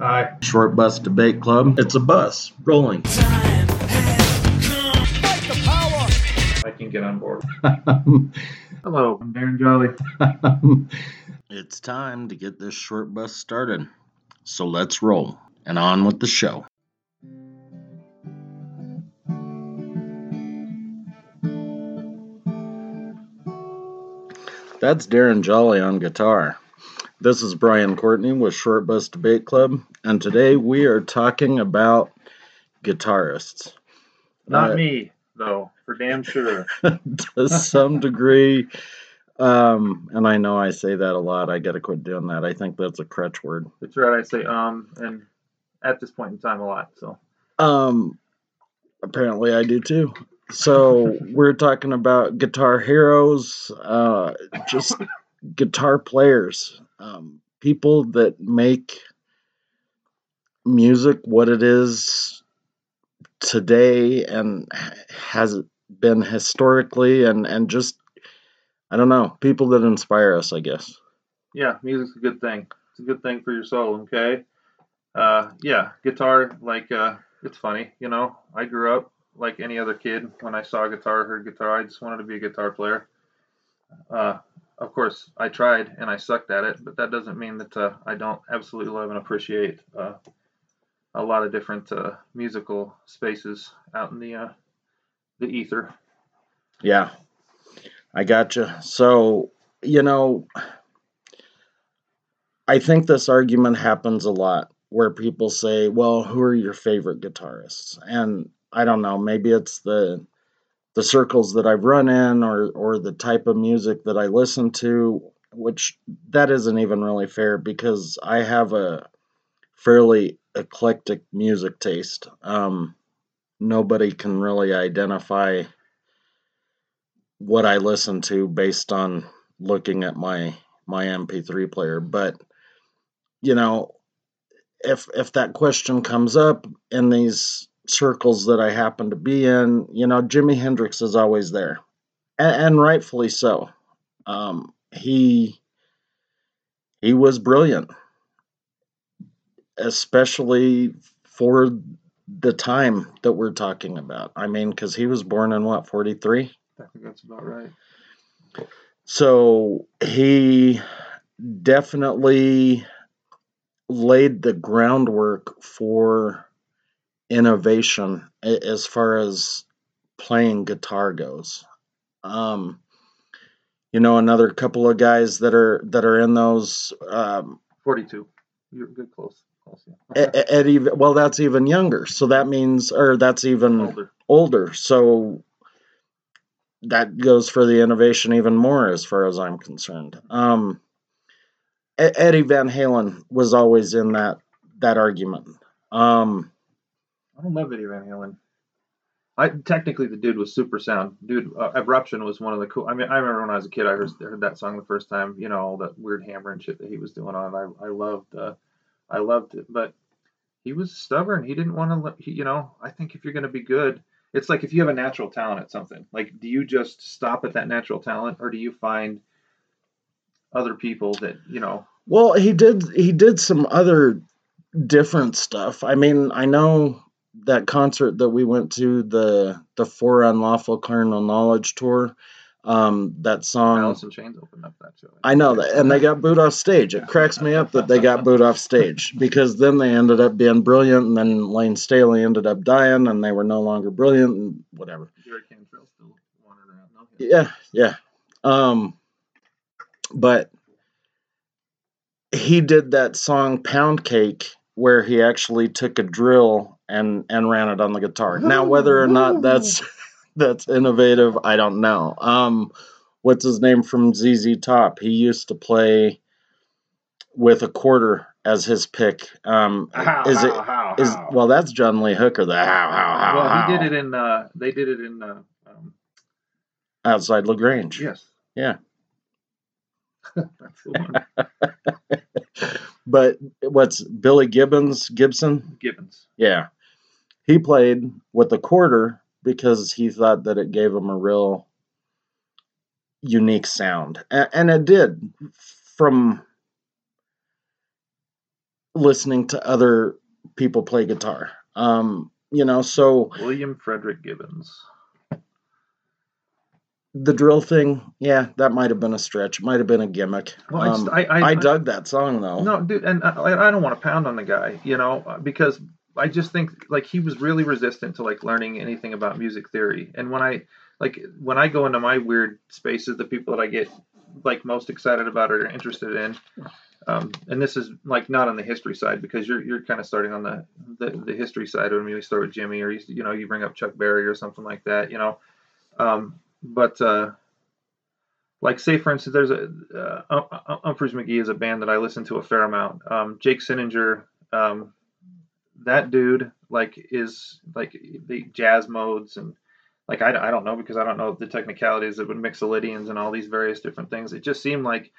Aye. Short Bus Debate Club. It's a bus rolling. I can get on board. Hello, I'm Darren Jolly. it's time to get this short bus started. So let's roll and on with the show. That's Darren Jolly on guitar. This is Brian Courtney with Short Bus Debate Club, and today we are talking about guitarists. Not Uh, me, though, for damn sure. to some degree. Um, and I know I say that a lot. I got to quit doing that. I think that's a crutch word. It's right, I say um, and at this point in time, a lot. So, Um, apparently I do too. So we're talking about guitar heroes, uh, just guitar players, um, people that make music what it is today and has been historically, and and just I don't know, people that inspire us, I guess. yeah, music's a good thing. It's a good thing for your soul, okay? Uh, yeah, guitar, like, uh, it's funny, you know. I grew up like any other kid. When I saw a guitar, heard guitar, I just wanted to be a guitar player. Uh, of course, I tried and I sucked at it, but that doesn't mean that uh, I don't absolutely love and appreciate uh, a lot of different uh, musical spaces out in the uh, the ether. Yeah, I gotcha. So, you know, I think this argument happens a lot where people say, well, who are your favorite guitarists? And I don't know, maybe it's the the circles that I've run in or or the type of music that I listen to, which that isn't even really fair because I have a fairly eclectic music taste. Um, nobody can really identify what I listen to based on looking at my my MP3 player. But you know, if if that question comes up in these circles that I happen to be in, you know, Jimi Hendrix is always there, and, and rightfully so. Um, he he was brilliant, especially for the time that we're talking about. I mean, because he was born in what forty three. I think that's about right. So he definitely laid the groundwork for innovation as far as playing guitar goes. Um, you know, another couple of guys that are that are in those um, Forty-two. You're good, close, close. Yeah. Well, that's even younger. So that means, or that's even Older. older. So that goes for the innovation even more, as far as I'm concerned. Um, Eddie Van Halen was always in that that argument. Um, I don't love Eddie Van Halen. I technically the dude was super sound. Dude, uh, Eruption was one of the cool. I mean, I remember when I was a kid, I heard, heard that song the first time. You know, all that weird hammer and shit that he was doing on. I I loved. Uh, I loved it, but he was stubborn. He didn't want to. You know, I think if you're going to be good, it's like if you have a natural talent at something. Like, do you just stop at that natural talent, or do you find other people that you know? well, he did he did some other different stuff. I mean, I know that concert that we went to the the For Unlawful Carnal Knowledge tour. Um, that song. Alice in Chains opened up that show. I know that, and they got booed off stage. It cracks me up that they got booed off stage because then they ended up being brilliant, and then Layne Staley ended up dying, and they were no longer brilliant, and whatever. Jerry Cantrell still wandering around. Yeah, yeah. Um, but he did that song "Pound Cake" where he actually took a drill and and ran it on the guitar. Now, whether or not that's that's innovative, I don't know. Um, what's his name from ZZ Top? He used to play with a quarter as his pick. Um, How, is how, it how, is how? well? That's John Lee Hooker. The how how how well, how he did it in. Uh, they did it in. Uh, um, outside La Grange. yes. Yeah. That's the one. But what's Billy Gibbons Gibson? Gibbons. Yeah. He played with a quarter because he thought that it gave him a real unique sound. And, it did from listening to other people play guitar. Um, you know, so William Frederick Gibbons. the drill thing, yeah, that might have been a stretch. It might have been a gimmick. Well, I, Um, I, I, I dug that song though. No, dude, and I, I don't want to pound on the guy, you know, because I just think like he was really resistant to like learning anything about music theory. And when I like when I go into my weird spaces, the people that I get like most excited about or interested in, um, and this is like not on the history side because you're you're kind of starting on the, the the history side when you start with Jimmy or you you know you bring up Chuck Berry or something like that, you know, um, but. uh like say for instance there's a uh, Um- Um- Umphrey's McGee is a band that I listen to a fair amount. Um, Jake Cinninger, um, that dude like is like the jazz modes and like I, I don't know because I don't know the technicalities that would mixolydians and all these various different things. It just seemed like,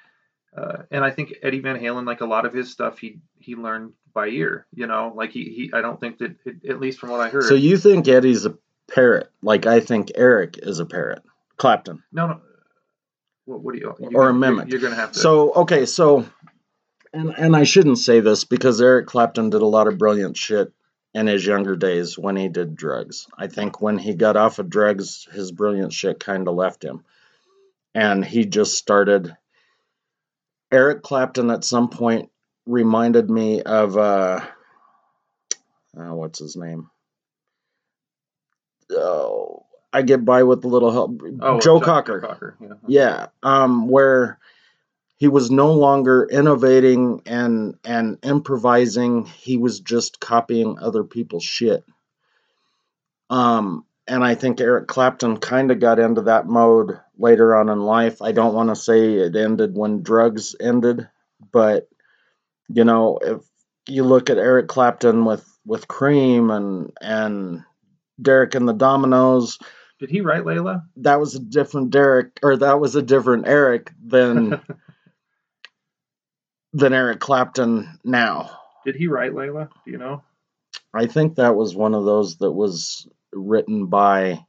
uh, and I think Eddie Van Halen like a lot of his stuff he he learned by ear. You know, like he, he I don't think that it, at least from what I heard. So you think Eddie's a parrot, like I think Eric is a parrot. Clapton. no no. What, what do you? Or a you're- mimic. You're, gonna have to. So okay, so and and I shouldn't say this because Eric Clapton did a lot of brilliant shit in his younger days when he did drugs. I think when he got off of drugs, his brilliant shit kind of left him. And he just started Eric Clapton at some point reminded me of uh, uh what's his name? Oh, I get by with a little help. oh, Joe Chuck- Cocker. Cocker. Yeah. Yeah, um, where he was no longer innovating and and improvising. He was just copying other people's shit. Um, and I think Eric Clapton kind of got into that mode later on in life. I don't want to say it ended when drugs ended, but you know, if you look at Eric Clapton with with Cream and and Derek and the Dominos, Did he write Layla? that was a different Derek or that was a different Eric than than Eric Clapton now. Did he write Layla? Do you know? I think that was one of those that was written by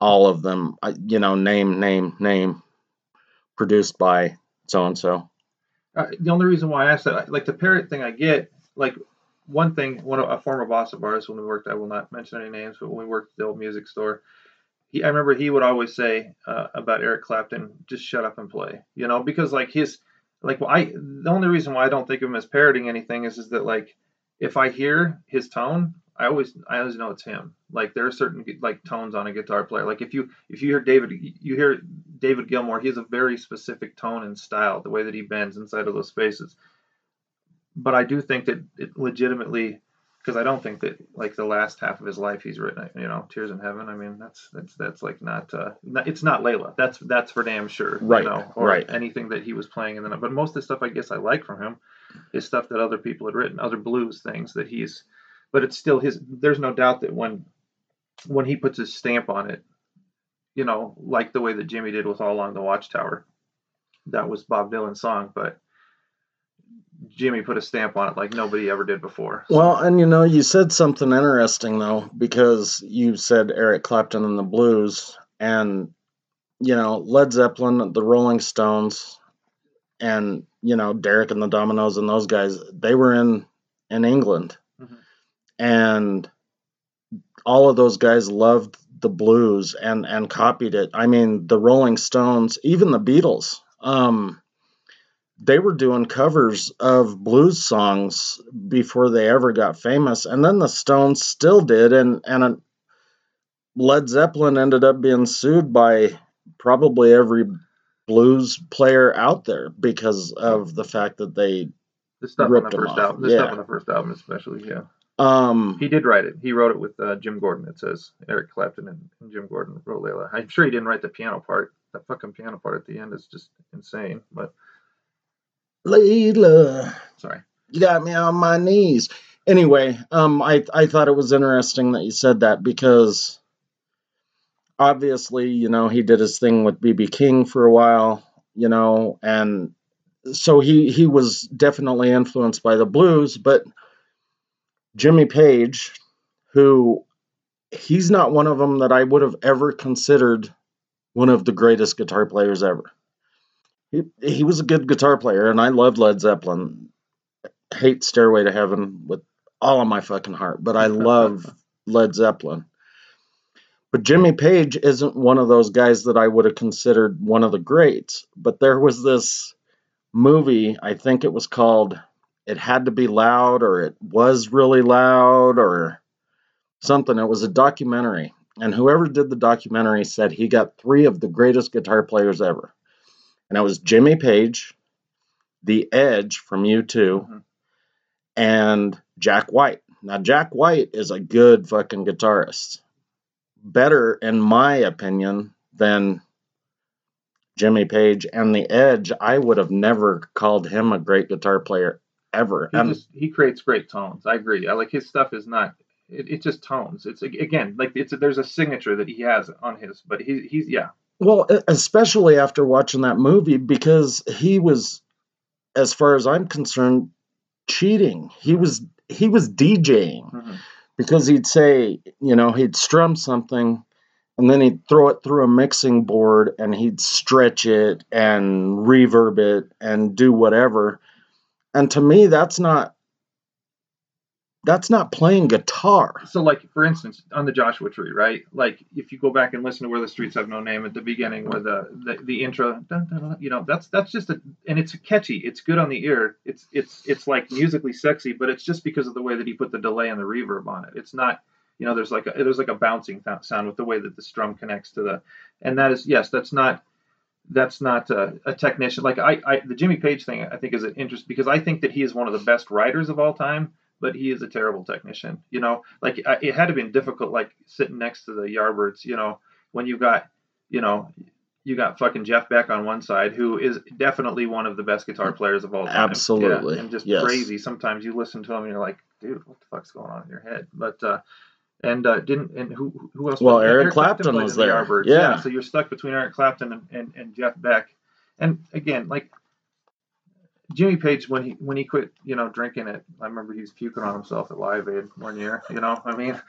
all of them. I- You know, name, name, name, produced by so and so. The only reason why I asked that, like the parrot thing, I get like one thing. One a former boss of ours when we worked, I will not mention any names, but when we worked at the old music store, he, I remember he would always say uh, about Eric Clapton, just shut up and play, you know, because like his, like well, I the only reason why I don't think of him as parroting anything is is that like if I hear his tone, I always I always know it's him. Like there are certain like tones on a guitar player. Like if you if you hear David you hear David Gilmour, he has a very specific tone and style, the way that he bends inside of those spaces. But I do think that it legitimately because I don't think that like the last half of his life he's written you know Tears in Heaven. I mean that's that's that's like not uh not, it's not Layla. That's that's for damn sure. Right, You know, or right. anything that he was playing in the but most of the stuff I guess I like from him is stuff that other people had written, other blues things that he's but it's still his there's no doubt that when when he puts his stamp on it, you know, like the way that Jimmy did with All Along the Watchtower, that was Bob Dylan's song, but Jimmy put a stamp on it like nobody ever did before. So- Well, and you know, you said something interesting though, because you said Eric Clapton and the blues, and you know, Led Zeppelin, the Rolling Stones, and you know, Derek and the Dominos and those guys, they were in in England, Mhm. and all of those guys loved the blues and and copied it. I mean, the Rolling Stones, even the Beatles, um, they were doing covers of blues songs before they ever got famous, and then the Stones still did, and and Led Zeppelin ended up being sued by probably every blues player out there because of the fact that they the stuff on the first album, the stuff on the first album especially, yeah. um He did write it. He wrote it with uh, Jim Gordon. It says Eric Clapton and, and Jim Gordon wrote Layla. I'm sure he didn't write the piano part. That fucking piano part at the end is just insane. But Layla. sorry. You got me on my knees. Anyway, um, I I thought it was interesting that you said that because obviously, you know, he did his thing with BB King for a while, you know, and so he he was definitely influenced by the blues, but Jimmy Page, who he's not one of them that I would have ever considered one of the greatest guitar players ever. He, he was a good guitar player, and I love Led Zeppelin hate Stairway to Heaven with all of my fucking heart, but I love Led Zeppelin. But Jimmy Page isn't one of those guys that I would have considered one of the greats. But there was this movie, I think it was called It Had to Be Loud or It Was Really Loud or something. It was a documentary. And whoever did the documentary said he got three of the greatest guitar players ever. And it was Jimmy Page, The Edge from U2, Mm-hmm. and Jack White. Now, Jack White is a good fucking guitarist. Better, in my opinion, than Jimmy Page. And The Edge, I would have never called him a great guitar player ever. He just he creates great tones. I agree. I like his stuff is not. It, it just tones. It's again like it's there's a signature that he has on his. But he he's yeah. Well, especially after watching that movie, because he was, as far as I'm concerned, cheating. He was he was DJing Mhm. because he'd say, you know, he'd strum something, and then he'd throw it through a mixing board, and he'd stretch it and reverb it and do whatever. And to me, that's not that's not playing guitar. So like for instance on the Joshua Tree, right? Like if you go back and listen to where the streets have no name at the beginning, where the uh, the, the intro, dun, dun, dun, you know, that's that's just a and it's catchy. It's good on the ear. It's it's it's like musically sexy, but it's just because of the way that he put the delay and the reverb on it. It's not. You know, there's like a there's like a bouncing th- sound with the way that the strum connects to the, and that is yes, that's not that's not a, a technician. Like I, I, the Jimmy Page thing, I think is an interest because I think that he is one of the best writers of all time, but he is a terrible technician. You know, like I, it had to been difficult, like sitting next to the Yardbirds. You know, when you got, you know, you got fucking Jeff Beck on one side, who is definitely one of the best guitar players of all time. Absolutely. Yeah, and just Yes. crazy. Sometimes you listen to him and you're like, dude, what the fuck's going on in your head? But uh, and uh, didn't and who who else? Well, was- Eric Clapton played was in the there. Yardbirds. Yeah. So you're stuck between Eric Clapton and, and, and Jeff Beck. And again, like Jimmy Page, when he when he quit, you know, drinking it, I remember he was puking on himself at Live Aid one year. You know, I mean,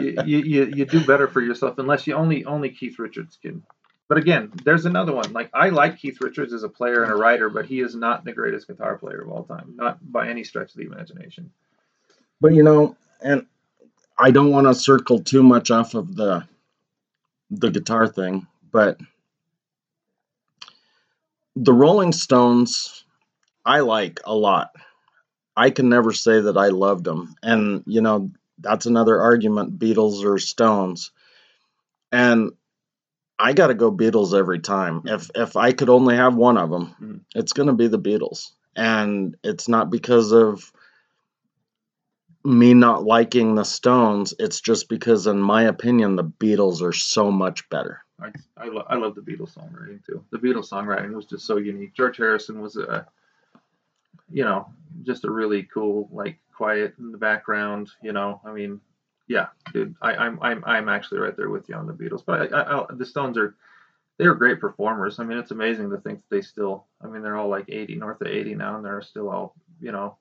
you, you, you, do better for yourself unless you only only Keith Richards can. But again, there's another one. Like I like Keith Richards as a player and a writer, but he is not the greatest guitar player of all time, not by any stretch of the imagination. But you know, and I don't want to circle too much off of the the guitar thing, but the Rolling Stones I like a lot. I can never say that I loved them. And you know, that's another argument Beatles or Stones. And I got to go Beatles every time. If if I could only have one of them, Mhm. it's going to be the Beatles. And it's not because of me not liking the Stones. It's just because, in my opinion, the Beatles are so much better. I I, lo- I love the Beatles songwriting too. The Beatles songwriting was just so unique. George Harrison was a, you know, just a really cool, like quiet in the background. You know, I mean, yeah, dude, I, I'm I'm I'm actually right there with you on the Beatles. But I, I, I, the Stones are, they are great performers. I mean, it's amazing to think that they still. I mean, they're all like 80, north of 80 now, and they're still all, you know,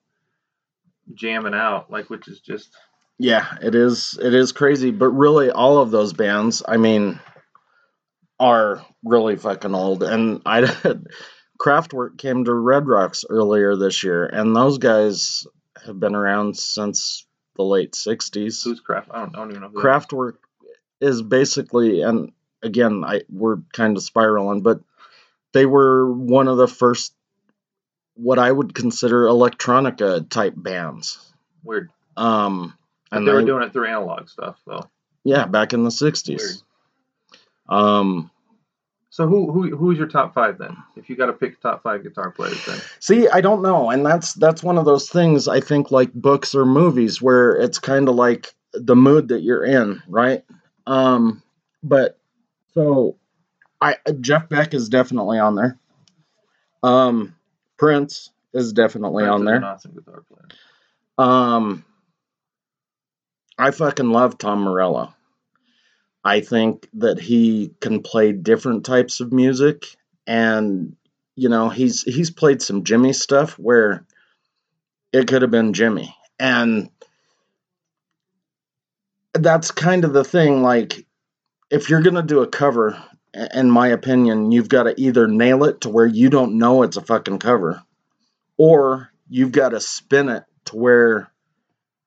jamming out, like which is just Yeah, it is. It is crazy, but really, all of those bands, I mean, are really fucking old. And I, Kraftwerk came to Red Rocks earlier this year, and those guys have been around since the late '60s. who's craft. I don't, I don't even know. Kraftwerk is basically, and again, I we're kind of spiraling, but they were one of the first, what I would consider electronica type bands. Weird. Um, and they were doing it through analog stuff though. yeah, back in the Weird. '60s. Um, So who who who's your top five then? If you got to pick top five guitar players, then See, I don't know, and that's that's one of those things I think like books or movies where it's kind of like the mood that you're in, right? Um, but so I Jeff Beck is definitely on there. Um, Prince is definitely Prince on is there. Awesome guitar player. Um, I fucking love Tom Morello. I think that he can play different types of music, and you know he's he's played some Jimmy stuff where it could have been Jimmy, and that's kind of the thing. Like, if you're gonna do a cover, in my opinion, you've got to either nail it to where you don't know it's a fucking cover, or you've got to spin it to where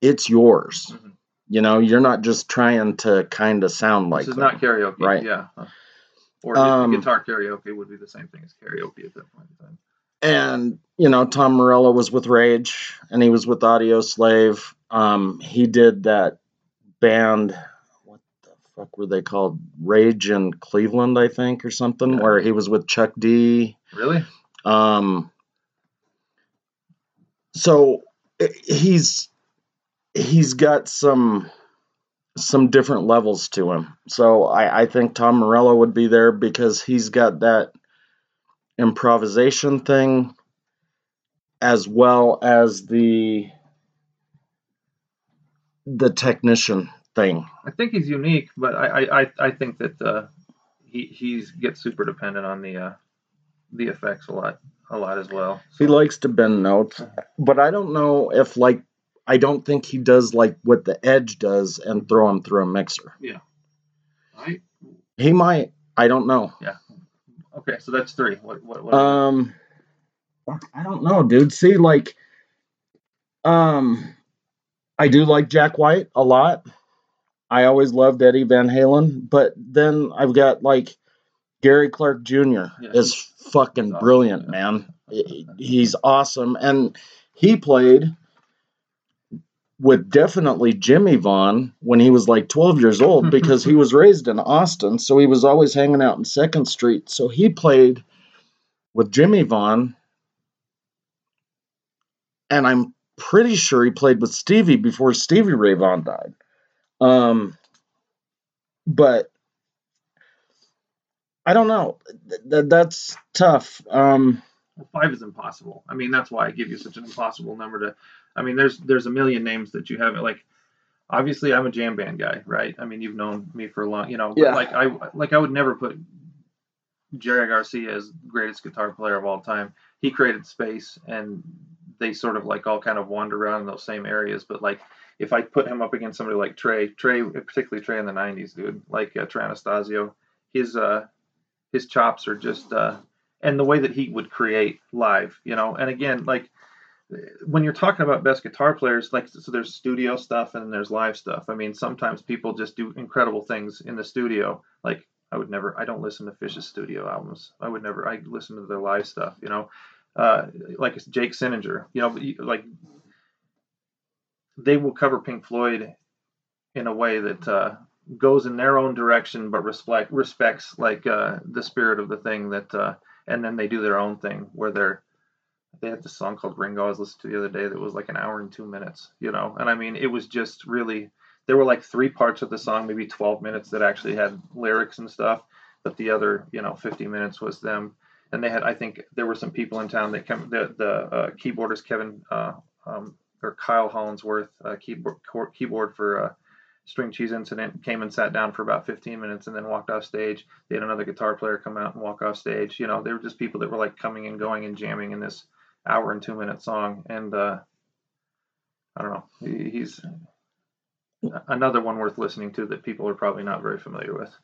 it's yours. Mhm. You know, you're not just trying to kind of sound like this is them. not karaoke, right. Yeah. Or Um, guitar karaoke would be the same thing as karaoke at that point in time. and you know tom morello was with rage and he was with Audioslave um he did that band what the fuck were they called rage in cleveland i think or something Yeah. where he was with chuck d Really? um so i- he's he's got some some different levels to him. So i i think tom morello would be there because he's got that improvisation thing as well as the the technician thing. I think he's unique, but I I, I, I think that uh, he he's gets super dependent on the uh, the effects a lot a lot as well. he likes to bend notes but i don't know if like i don't think he does like what the edge does and throw him through a mixer Yeah. I, he might i don't know Yeah. okay, so that's three. What what, what Um, I don't know, dude. See, like, um, I do like Jack White a lot. I always loved Eddie Van Halen, but then I've got like Gary Clark Jr. Yeah, is fucking awesome, brilliant, yeah. man. He's awesome, and he played with definitely Jimmie Vaughan when he was like 12 years old because he was raised in Austin, so he was always hanging out in Second Street. So he played with Jimmie Vaughan, and I'm pretty sure he played with Stevie before Stevie Ray Vaughan died. Um, but I don't know. Th- th- that's tough. Um, Well, five is impossible. I mean, that's why I give you such an impossible number to. I mean, there's there's a million names that you haven't like. Obviously, I'm a jam band guy, right? I mean, you've known me for a long, you know. Yeah. Like I like I would never put Jerry Garcia as greatest guitar player of all time. He created space, and they sort of like all kind of wander around in those same areas. But like, if I put him up against somebody like Trey, Trey, particularly Trey in the '90s, dude, like uh, Trey Anastasio, his uh his chops are just uh and the way that he would create live, you know. And again, like when you're talking about best guitar players, like so there's studio stuff and there's live stuff. I mean, sometimes people just do incredible things in the studio. Like I would never, I don't listen to Phish's studio albums. I would never, I listen to their live stuff, you know. Uh, like Jake Cinninger, you know, like they will cover Pink Floyd in a way that uh, goes in their own direction, but respect respects like uh, the spirit of the thing that, uh, and then they do their own thing where they're they had this song called Ringo I was listening to the other day that was like an hour and two minutes, you know, and I mean it was just really there were like three parts of the song, maybe twelve minutes that actually had lyrics and stuff, but the other you know fifty minutes was them. And they had, I think, there were some people in town that come. The the uh, keyboardist Kevin uh, um, or Kyle Hollingsworth, uh, keyboard keyboard for uh, String Cheese Incident, came and sat down for about 15 minutes and then walked off stage. They had another guitar player come out and walk off stage. You know, they were just people that were like coming and going and jamming in this hour and two minute song. And uh, I don't know, he, he's another one worth listening to that people are probably not very familiar with.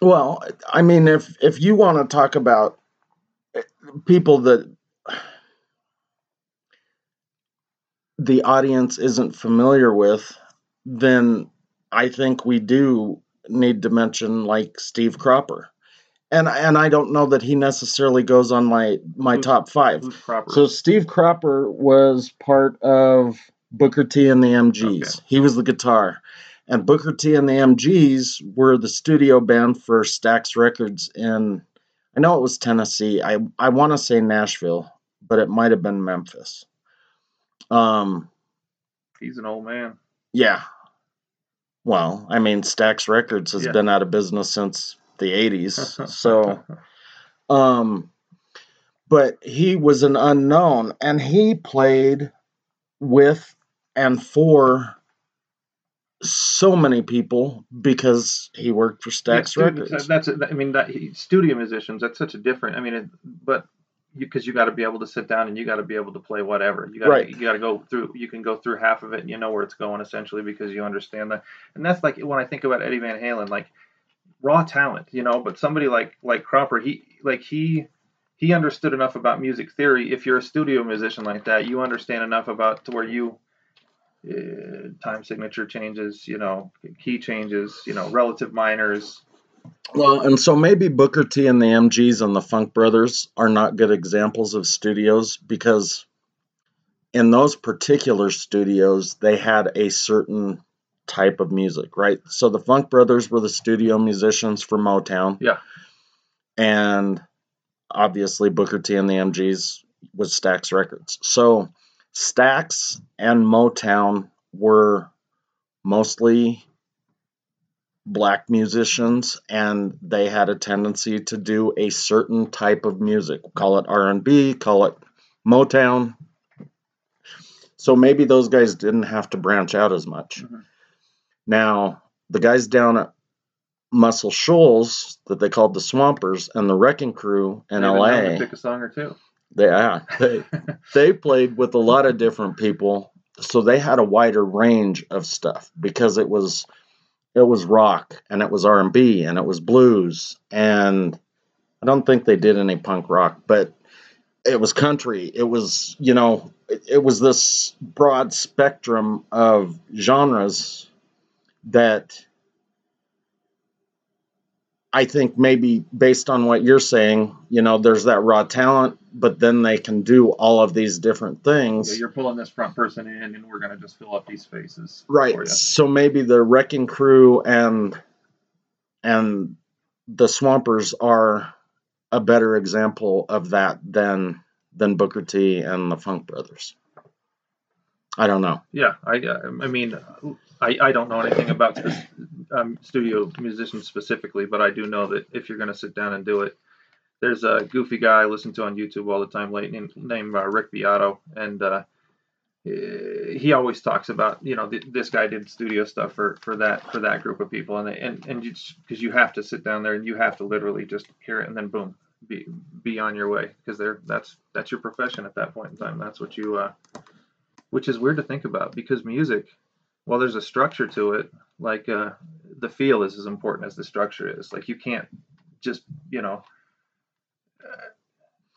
well, I mean, if if you want to talk about eh, people that the audience isn't familiar with, then I think we do need to mention like Steve Cropper. And and I don't know that he necessarily goes on my my Who's- top 5. Who's? So Steve Cropper was part of Booker T and the MGs. He was the guitar. And Booker T and the MGs were the studio band for Stax Records in I know it was Tennessee. I I want to say Nashville, but it might have been Memphis. Um He's an old man. Yeah. Well, I mean Stax Records has Yeah. been out of business since the 80s. So um, but he was an unknown, and he played with and for so many people because he worked for Stax stu- Records. That's I mean that he- studio musicians. That's such a different. I mean, it, but because you, got to be able to sit down and you got to be able to play whatever. You got Right. you got to go through. You can go through half of it and you know where it's going essentially because you understand that. And that's like when I think about Eddie Van Halen, like raw talent, you know. But somebody like like Cropper, he like he he understood enough about music theory. If you're a studio musician like that, you understand enough about to where you uh, time signature changes, you know, key changes, you know, relative minors. Well, and so maybe Booker T and the MGs and the Funk Brothers are not good examples of studios because in those particular studios, they had a certain type of music, right? So the Funk Brothers were the studio musicians for Motown. Yeah. And obviously Booker T and the MGs was Stax Records. So Stax and Motown were mostly black musicians and they had a tendency to do a certain type of music call it r&b call it motown so maybe those guys didn't have to branch out as much Mhm. now the guys down at muscle shoals that they called the swampers and the wrecking crew in la pick a song or two. they, yeah, they, they played with a lot of different people so they had a wider range of stuff because it was it was rock and it was r&b and it was blues and i don't think they did any punk rock but it was country. It was you know it, it was this broad spectrum of genres that I think maybe based on what you're saying, you know, there's that raw talent, but then they can do all of these different Yeah, things. you're pulling this front person in, and we're gonna just fill up these spaces. Right. So maybe the wrecking crew and and the swampers are a better example of that than than Booker T and the Funk Brothers. I don't know. Yeah, I, I mean, I, I don't know anything about spe- um, studio musicians specifically, but I do know that if you're going to sit down and do it, there's a goofy guy I listen to on YouTube all the time, late named, named uh, Rick Beato, and uh, he always talks about you know th- this guy did studio stuff for, for that for that group of people, and they, and and because you have to sit down there and you have to literally just hear it and then boom, be be on your way because they're that's that's your profession at that point in time. That's what you uh, which is weird to think about because music, while there's a structure to it, like uh, the feel is as important as the structure is. Like you can't just you know, uh,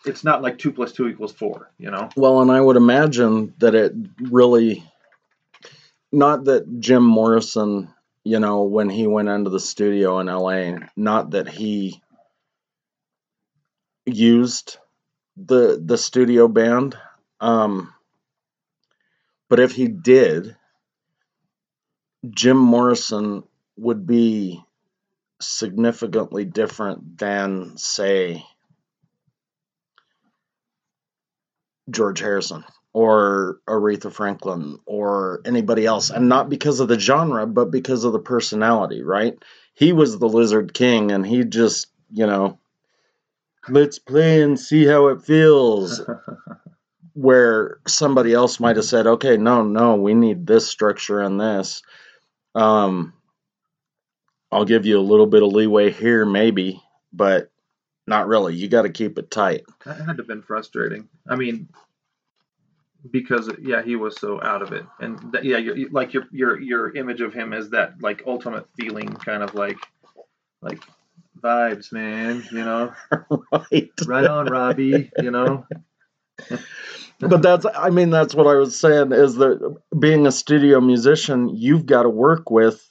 it's not like two plus two equals four. You know, Well, and I would imagine that it really, not that Jim Morrison, you know, when he went into the studio in LA, not that he used the the studio band, um, but if he did, Jim Morrison would be significantly different than, say, George Harrison or Aretha Franklin or anybody else. And not because of the genre, but because of the personality, right? He was the Lizard King and he just, you know, let's play and see how it feels. Where somebody else might have said, okay, no, no, we need this structure and this. Um, I'll give you a little bit of leeway here, maybe, but not really. You got to keep it tight. that had to have been frustrating. I mean, because yeah, he was so out of it, and that, yeah, you like your your your image of him is that like ultimate feeling, kind of like like vibes, man. You know, right. right on, Robbie. You know. but that's i mean that's what i was saying is that being a studio musician you've got to work with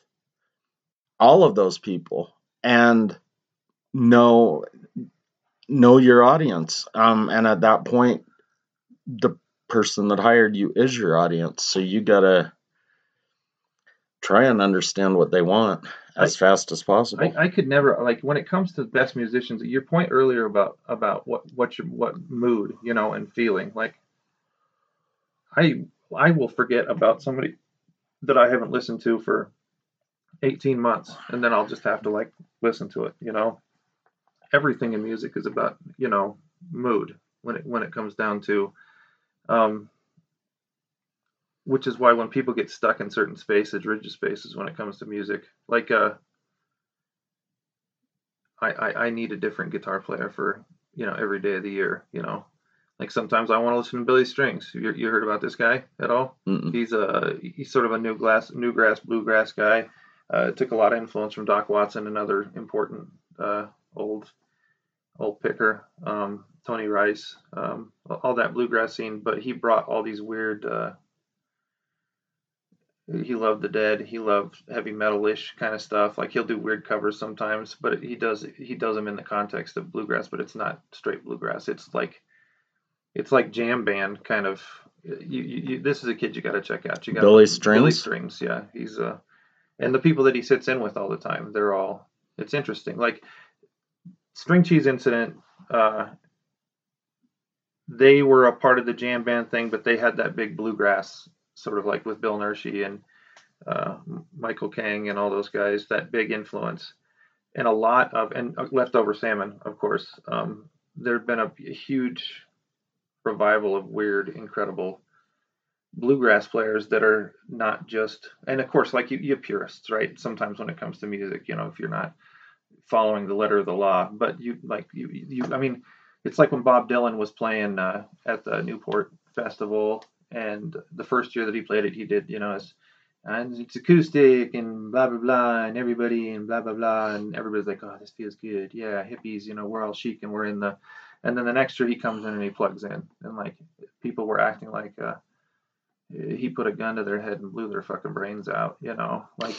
all of those people and know know your audience um, and at that point the person that hired you is your audience so you got to try and understand what they want as fast as possible I, I could never like when it comes to best musicians. Your point earlier about about what what your what mood you know and feeling like. I I will forget about somebody that I haven't listened to for eighteen months, and then I'll just have to like listen to it. You know, everything in music is about you know mood when it when it comes down to, um, which is why when people get stuck in certain spaces, rigid spaces, when it comes to music, like uh, I, I I need a different guitar player for you know every day of the year. You know, like sometimes I want to listen to Billy Strings. You, you heard about this guy at all? Mm-mm. He's a he's sort of a new glass newgrass bluegrass guy. Uh, took a lot of influence from Doc Watson another important uh, old old picker, um, Tony Rice, um, all that bluegrass scene. But he brought all these weird. Uh, he loved the Dead. He loved heavy metal-ish kind of stuff. Like he'll do weird covers sometimes, but he does he does them in the context of bluegrass. But it's not straight bluegrass. It's like it's like jam band kind of. You, you, you this is a kid you got to check out. You got Billy Billy Strings. Strings, yeah. He's uh, and the people that he sits in with all the time, they're all. It's interesting. Like String Cheese Incident, uh, they were a part of the jam band thing, but they had that big bluegrass sort of like with Bill Nershi and uh, Michael Kang and all those guys, that big influence, and a lot of and uh, leftover salmon, of course. Um, there'd been a, a huge revival of weird, incredible bluegrass players that are not just, and of course, like you, you purists, right? Sometimes when it comes to music, you know, if you're not following the letter of the law, but you like you, you, I mean, it's like when Bob Dylan was playing uh, at the Newport Festival, and the first year that he played it, he did, you know, it's, and it's acoustic and blah blah blah, and everybody and blah blah blah, and everybody's like, oh, this feels good, yeah, hippies, you know, we're all chic and we're in the, and then the next year he comes in and he plugs in, and like people were acting like uh, he put a gun to their head and blew their fucking brains out, you know, like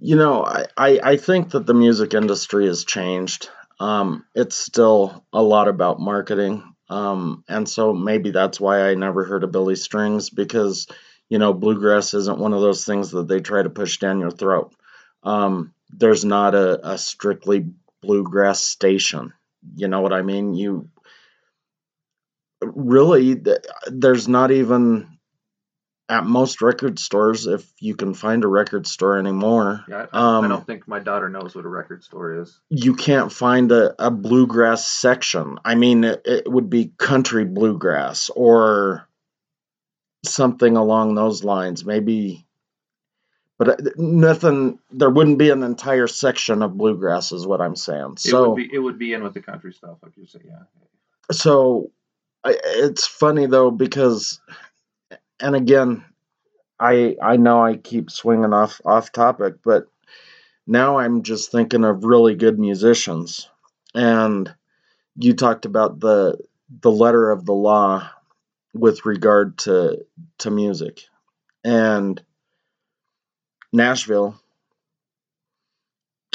You know, I, I, I think that the music industry has changed. Um, it's still a lot about marketing. Um, and so maybe that's why I never heard of Billy Strings because, you know, bluegrass isn't one of those things that they try to push down your throat. Um, there's not a, a strictly bluegrass station. You know what I mean? You really, there's not even at most record stores, if you can find a record store anymore, yeah, I, I Um, don't think my daughter knows what a record store is. you can't find a, a bluegrass section. I mean, it, it would be country bluegrass or something along those lines. Maybe, but uh, nothing. There wouldn't be an entire section of bluegrass, is what I'm saying. It So, would be it would be in with the country stuff, like you say, yeah. so I, it's funny though because, and again, I I know I keep swinging off off topic, but now I'm just thinking of really good musicians. And you talked about the the letter of the law with regard to to music. And Nashville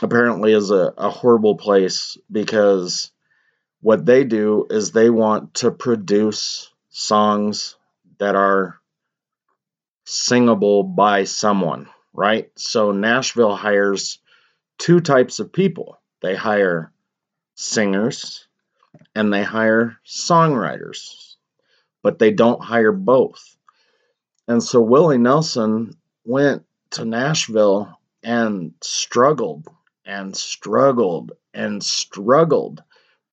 apparently is a, a horrible place because what they do is they want to produce songs that are singable by someone, right? So Nashville hires two types of people. They hire singers and they hire songwriters, but they don't hire both. And so Willie Nelson went to Nashville and struggled and struggled and struggled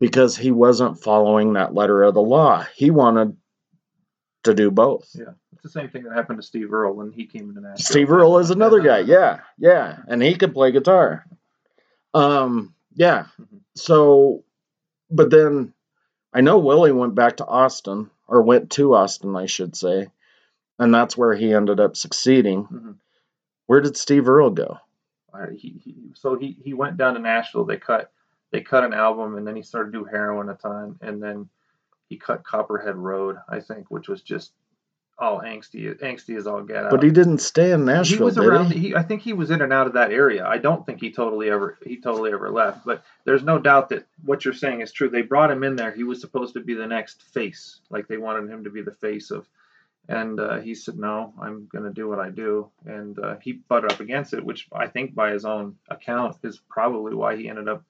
because he wasn't following that letter of the law. He wanted to do both. Yeah. It's the same thing that happened to Steve Earle when he came into Nashville. Steve Earle is another guy. Yeah, yeah, and he could play guitar. Um, yeah. Mhm. So, but then I know Willie went back to Austin, or went to Austin, I should say, and that's where he ended up succeeding. Mhm. Where did Steve Earle go? Uh, he, he so he he went down to Nashville. They cut they cut an album, and then he started to do heroin a ton, and then he cut Copperhead Road, I think, which was just all angsty, angsty as all get out. But he didn't stay in Nashville. he was did around. he? He, I think he was in and out of that area. I don't think he totally ever he totally ever left. But there's no doubt that what you're saying is true. They brought him in there. He was supposed to be the next face. Like they wanted him to be the face of. And uh, he said, "No, I'm going to do what I do." And uh, he butted up against it, which I think, by his own account, is probably why he ended up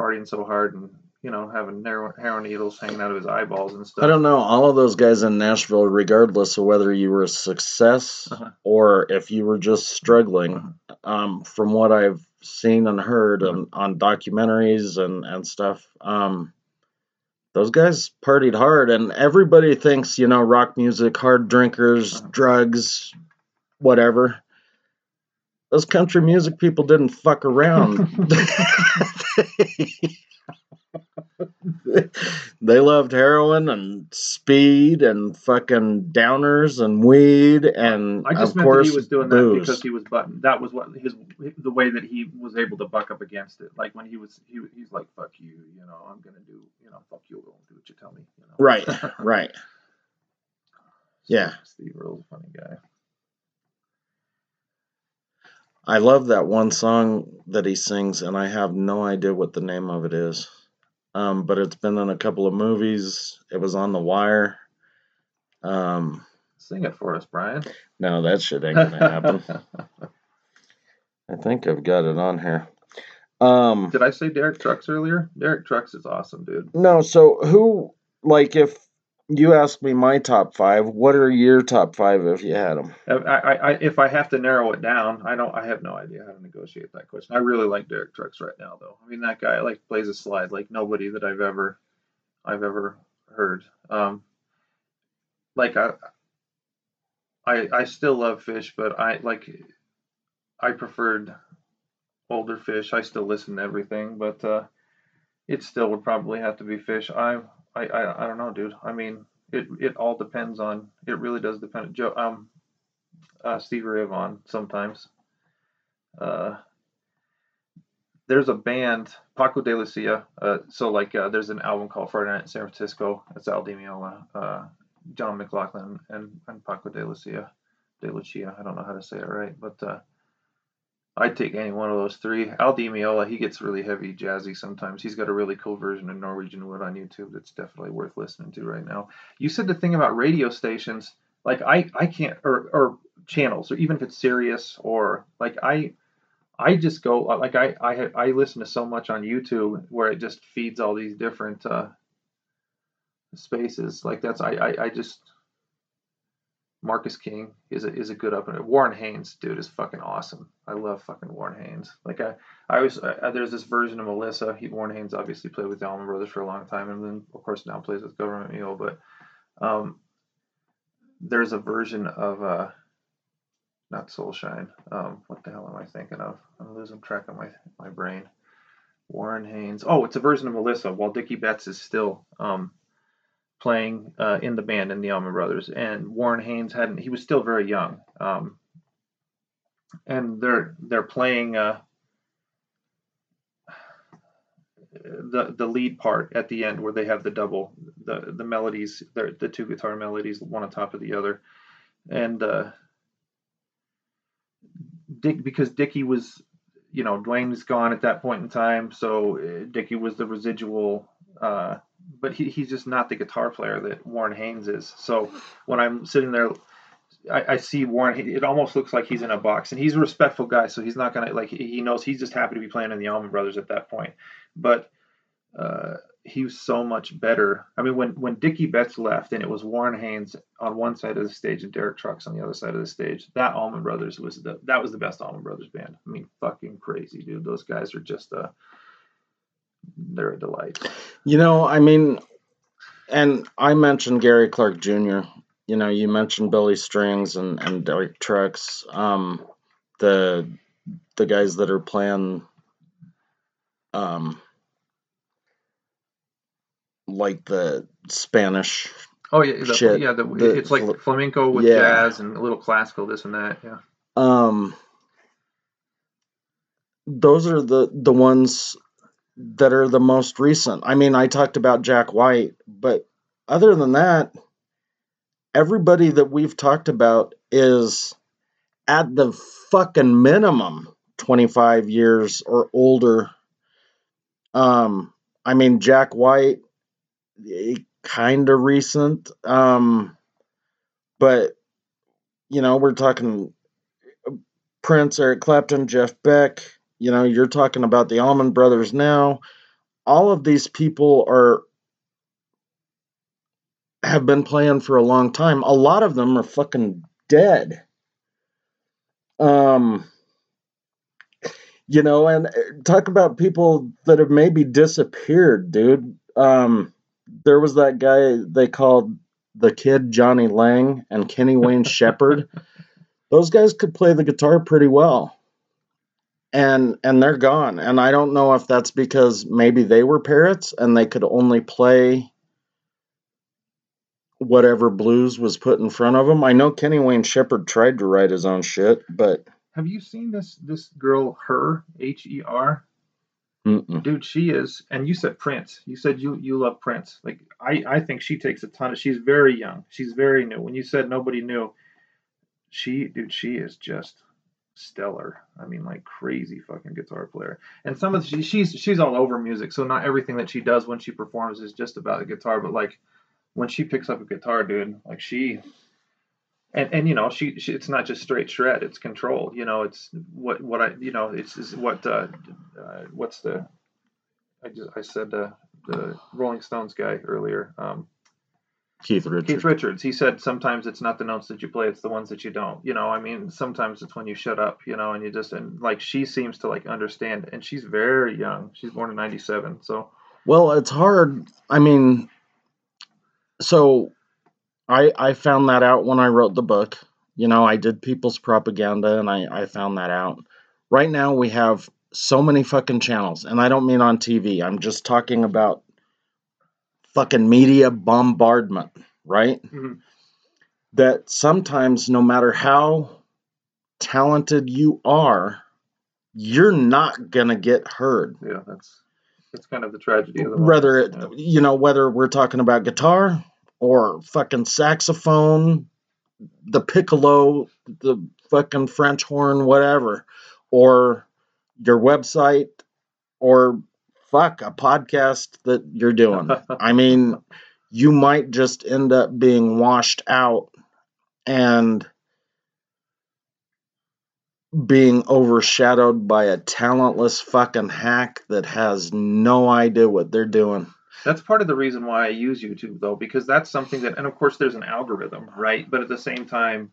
partying so hard and you know having heroin needles hanging out of his eyeballs and stuff. I don't know. All of those guys in Nashville, regardless of whether you were a success Uh-huh. or if you were just struggling, Uh-huh. um, from what I've seen and heard on, on documentaries and, and stuff, um, those guys partied hard. And everybody thinks, you know, rock music, hard drinkers, Uh-huh. drugs, whatever. Those country music people didn't fuck around. they loved heroin and speed and fucking downers and weed and I just of meant course that he was doing booze. that because he was buttoned. That was what his the way that he was able to buck up against it. Like when he was he, he's like fuck you, you know, I'm gonna do you know fuck you, I'll do what you tell me. You know? right, right. Yeah. Steve Earle's a funny guy. I love that one song that he sings, and I have no idea what the name of it is. Um, but it's been in a couple of movies. It was on The Wire. Um, Sing it for us, Brian. no, that shit ain't gonna happen. I think I've got it on here. Um, Did I say Derek Trucks earlier? Derek Trucks is awesome, dude. no, so who, like, if you ask me my top five, what are your top five if you had them? I, I, I, if I have to narrow it down, I don't. I have no idea how to negotiate that question. I really like Derek Trucks right now, though. I mean, that guy like plays a slide like nobody that I've ever, I've ever heard. Um, like I, I, I still love Phish, but I like, I preferred older Phish. I still listen to everything, but uh, it still would probably have to be Phish. I, I, I, I don't know, dude. I mean, it, it all depends on. It really does depend. Joe, um, uh, Stevie Ray sometimes. Uh, there's a band, Paco de Lucia. Uh, so like, uh, there's an album called Friday Night in San Francisco. It's Al Di Meola, uh, John McLaughlin, and, and Paco de Lucia, de Lucia. I don't know how to say it right, but uh, I'd take any one of those three. Al Di Meola, he gets really heavy jazzy sometimes. He's got a really cool version of Norwegian Wood on YouTube that's definitely worth listening to right now. You said the thing about radio stations, like I, I can't, or, or channels, or even if it's Sirius or like I, I just go like I, I, I listen to so much on YouTube where it just feeds all these different uh, spaces. Like that's I, I, I just Marcus King is a, is a good up and Warren Haynes, dude, is fucking awesome. I love fucking Warren Haynes. Like I, I was uh, there's this version of Melissa. He, Warren Haynes obviously played with the Allman Brothers for a long time, and then of course now plays with Government Mule. But um, there's a version of uh, not Soulshine. Um, what the hell am I thinking of? I'm losing track of my my brain. Warren Haynes. Oh, it's a version of Melissa while Dickie Betts is still um, playing uh, in the band in the Allman Brothers, and Warren Haynes hadn't. He was still very young, um, and they're they're playing uh, the the lead part at the end where they have the double the the melodies, the the two guitar melodies, one on top of the other, and uh, Dick because Dickie was. You know, Duane's gone at that point in time, so uh, Dickie was the residual uh, but he, he's just not the guitar player that Warren Haynes is. So when I'm sitting there, I, I see Warren. It almost looks like he's in a box, and he's a respectful guy, so he's not gonna like. He knows he's just happy to be playing in the Allman Brothers at that point. But uh, he was so much better. I mean, when when Dickie Betts left, and it was Warren Haynes on one side of the stage and Derek Trucks on the other side of the stage. That Allman Brothers was the that was the best Allman Brothers band. I mean, fucking crazy, dude. Those guys are just uh they're a delight. You know, I mean, and I mentioned Gary Clark Jr. You know, you mentioned Billy Strings and and Derek Trucks, um, the the guys that are playing, um, like the Spanish. Oh yeah, the, Shit, yeah. The, the it's like fl- flamenco with yeah. jazz and a little classical, this and that. Yeah. Um, those are the the ones that are the most recent. I mean, I talked about Jack White, but other than that, everybody that we've talked about is at the fucking minimum 25 years or older. Um, I mean, Jack White, kind of recent. Um, but you know, we're talking Prince, Eric Clapton, Jeff Beck. You know, you're talking about the Allman Brothers now. All of these people are have been playing for a long time. A lot of them are fucking dead. Um, you know, and uh, talk about people that have maybe disappeared, dude. Um, there was that guy they called the kid Jonny Lang and Kenny Wayne Shepherd. Those guys could play the guitar pretty well. And and they're gone and i don't know if that's because maybe they were parrots and they could only play whatever blues was put in front of them i know kenny wayne shepherd tried to write his own shit but Have you seen this this girl, her H E R? mm-mm. Dude, she is. And you said Prince. You said you you love Prince. Like I I think she takes a ton of. She's very young. She's very new. When you said nobody knew, she dude, she is just stellar. I mean, like crazy fucking guitar player. And some of the, she, she's she's all over music. So not everything that she does when she performs is just about the guitar. But like when she picks up a guitar, dude, like she. And, and you know she, she it's not just straight shred it's controlled you know it's what what I you know it's, what uh, uh what's the I just I said uh, the Rolling Stones guy earlier um keith richards Keith Richards he said sometimes it's not the notes that you play it's the ones that you don't you know I mean sometimes it's when you shut up you know and you just and like she seems to like understand and she's very young she's born in 97 so Well, it's hard. I mean, so I I found that out when I wrote the book. You know, I did people's propaganda and I I found that out. Right now we have so many fucking channels, and I don't mean on TV. I'm just talking about fucking media bombardment, right? mhm. That sometimes no matter how talented you are, you're not to get heard. yeah that's that's kind of the tragedy of the whether it moment, you know whether we're talking about guitar or fucking saxophone the piccolo the fucking french horn whatever or your website or fuck a podcast that you're doing i mean you might just end up being washed out and being overshadowed by a talentless fucking hack that has no idea what they're doing That's part of the reason why I use YouTube though, because that's something that, and of course, there's an algorithm, right? But at the same time,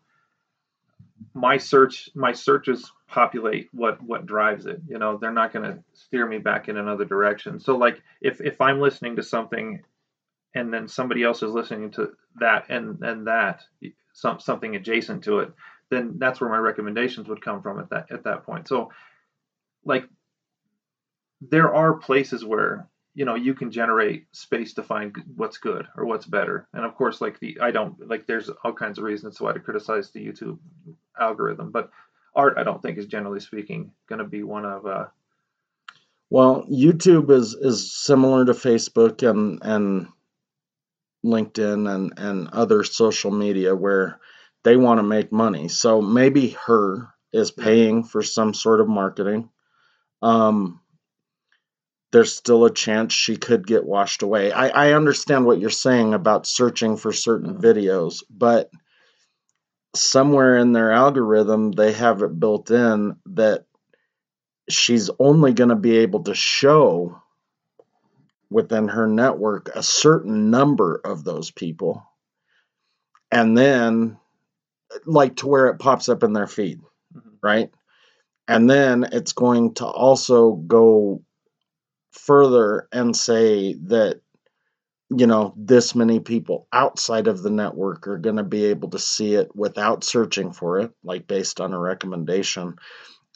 my search, my searches populate what what drives it. You know, they're not going to steer me back in another direction. So, like, if if I'm listening to something, and then somebody else is listening to that and and that some something adjacent to it, then that's where my recommendations would come from at that at that point. So, like, there are places where you know you can generate space to find what's good or what's better and of course like the i don't like there's all kinds of reasons why to criticize the youtube algorithm but art i don't think is generally speaking going to be one of uh well youtube is is similar to facebook and and linkedin and and other social media where they want to make money. So maybe her is paying for some sort of marketing. Um there's still a chance she could get washed away. I, I understand what you're saying about searching for certain videos, but somewhere in their algorithm, they have it built in that she's only going to be able to show within her network a certain number of those people. And then, like, to where it pops up in their feed, mhm. right? And then it's going to also go further and say that you know this many people outside of the network are going to be able to see it without searching for it like based on a recommendation.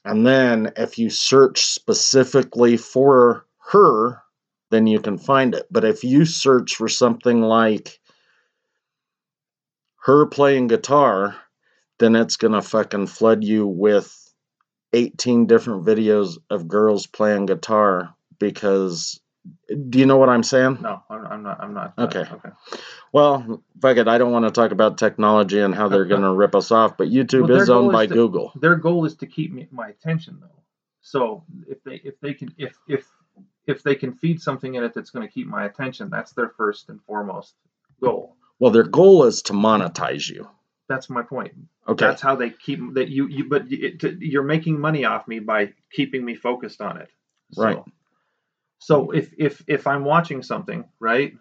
And then if you search specifically for her then you can find it. But if you search for something like her playing guitar then it's going to fucking flood you with 18 different videos of girls playing guitar because do you know what I'm saying? no I'm, I'm not i'm not Okay. okay Well, fuck it. I don't want to talk about technology and how they're going to rip us off, but YouTube Well, is owned goal by to- Google. their goal is to keep me, my attention though so if they if they can if if if they can feed something in it that's going to keep my attention that's their first and foremost goal Well, their goal is to monetize you. that's my point Okay. That's how they keep that you you. But it, to, you're making money off me by keeping me focused on it. So, Right. So if if if I'm watching something, right,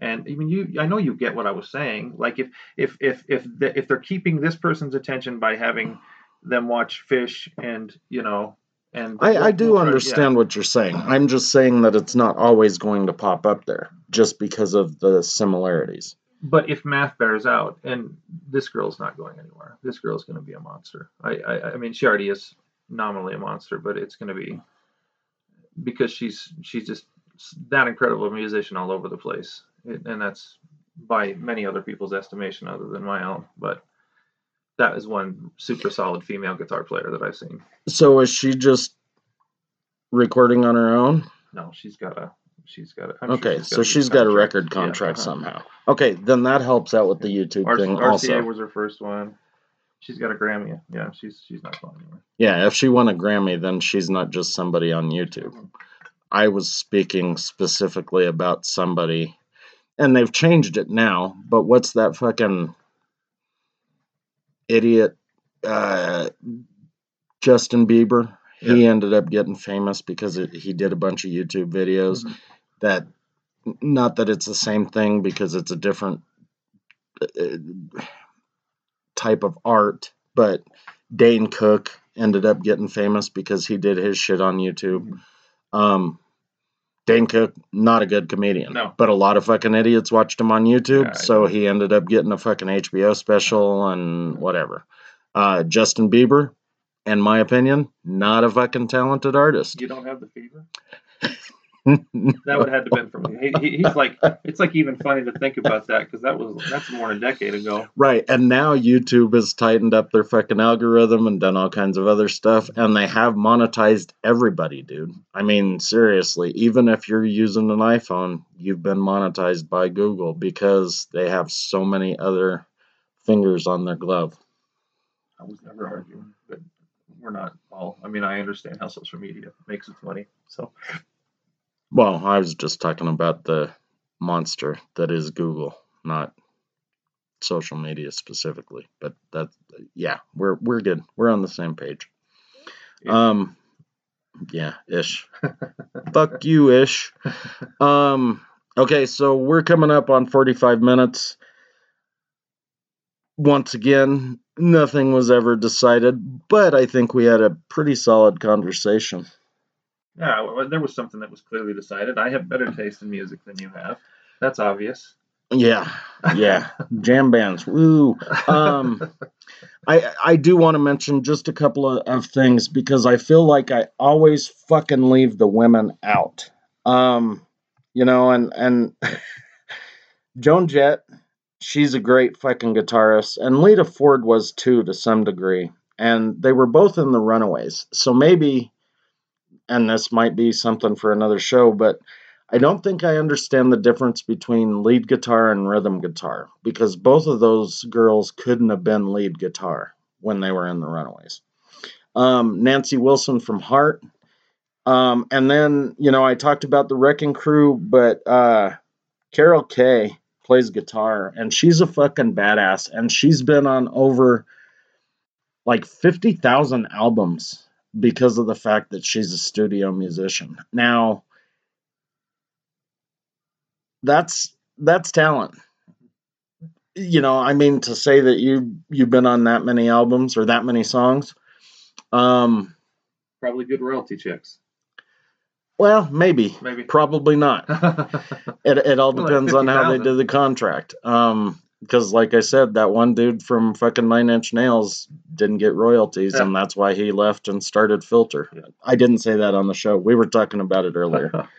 and I mean you, I know you get what I was saying. Like if if if if the, if they're keeping this person's attention by having them watch Phish and you know and I, I do we'll try- yeah. understand what you're saying. I'm just saying that it's not always going to pop up there just because of the similarities. But if math bears out, and this girl's not going anywhere, this girl's going to be a monster. I, I, I mean, she already is. nominally a monster, but it's going to be because she's she's just that incredible musician all over the place, it, and that's by many other people's estimation other than my own. But that is one super solid female guitar player that I've seen. So is she just recording on her own? No, she's got a she's got a. I'm Okay, sure so a she's got a contract. record Yeah, contract uh-huh. somehow. Okay, then that helps out with the YouTube R- thing RCA also. was her first one. She's got a Grammy. Yeah, she's she's not going anywhere. Yeah, if she won a Grammy, then she's not just somebody on YouTube. I was speaking specifically about somebody, and they've changed it now. But what's that fucking idiot, uh, Justin Bieber? He ended up getting famous because it, he did a bunch of YouTube videos. Mhm. That, not that it's the same thing because it's a different uh, type of art, but Dane Cook ended up getting famous because he did his shit on YouTube. Um, Dane Cook, not a good comedian, No. but a lot of fucking idiots watched him on YouTube, Yeah, so he ended up getting a fucking HBO special and whatever. Uh, Justin Bieber, in my opinion, not a fucking talented artist. You don't have the fever. That would have had to been from he, he, he's like it's like even funny to think about that because that was that's more than a decade ago. Right, and now YouTube has tightened up their fucking algorithm and done all kinds of other stuff, and they have monetized everybody, dude. I mean, seriously, even if you're using an iPhone, you've been monetized by Google because they have so many other fingers on their glove. I was never arguing, but we're not all. I mean, I understand how social media makes its money. So Well, I was just talking about the monster that is Google, not social media specifically. But that, yeah, we're we're good. We're on the same page. Yeah. Um, yeah, ish. Fuck you, ish. Um, okay, so we're coming up on forty-five minutes. Once again, nothing was ever decided, but I think we had a pretty solid conversation. Yeah, well, there was something that was clearly decided. I have better taste in music than you have. That's obvious. Yeah, yeah, jam bands. Woo. Um, I I do want to mention just a couple of, of things because I feel like I always fucking leave the women out. Um, you know, and and Joan Jett, she's a great fucking guitarist, and Lita Ford was too to some degree, and they were both in the Runaways. So maybe, and this might be something for another show, but I don't think I understand the difference between lead guitar and rhythm guitar because both of those girls couldn't have been lead guitar when they were in the Runaways. Um, Nancy Wilson from Heart. Um, and then, you know, I talked about the Wrecking Crew, but uh, Carol Kaye plays guitar and she's a fucking badass. And she's been on over like 50,000 albums because of the fact that she's a studio musician. Now, that's that's talent. You know, I mean to say that you you've been on that many albums or that many songs. Um Probably good royalty checks. well, maybe. Maybe. Probably not. It it all Well, like depends on how they did the contract. Um because like I said, that one dude from fucking Nine Inch Nails didn't get royalties, Yeah. and that's why he left and started Filter. Yeah. I didn't say that on the show. We were talking about it earlier.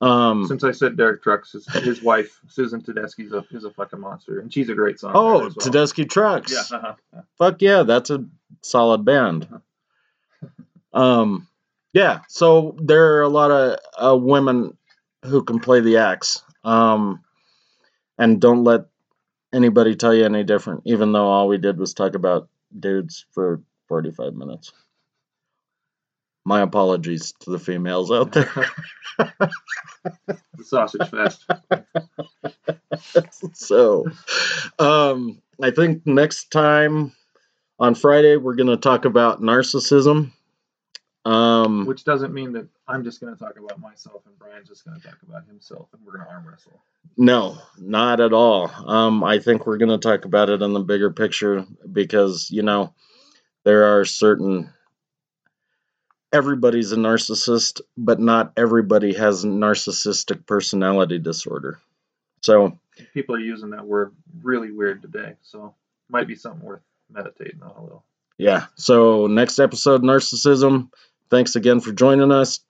Um, Since I said Derek Trucks, his, his wife Susan Tedeschi's a is a fucking monster, and she's a great song. oh, as well. Tedeschi Trucks. Yeah. uh-huh, yeah. fuck yeah, that's a solid band. Um, yeah, so there are a lot of uh, women who can play the axe. Um, and don't let anybody tell you any different, even though all we did was talk about dudes for 45 minutes. My apologies to the females out there. The sausage fest. so, um, I think next time on Friday we're going to talk about narcissism. Um, Which doesn't mean that I'm just going to talk about myself and Brian's just going to talk about himself, and we're going to arm wrestle. no, not at all. Um, I think we're going to talk about it in the bigger picture because, you know, there are certain. Everybody's a narcissist, but not everybody has narcissistic personality disorder. So, People are using that word really weird today, so might be something worth meditating on a little. Yeah. So next episode, narcissism. Thanks again for joining us.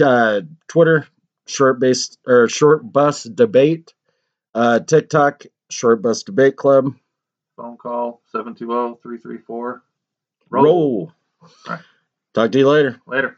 Uh, Twitter, short base or short bus debate. Uh, TikTok, short bus debate club. Phone call 720 334. Roll. Right. Talk to you later. Later.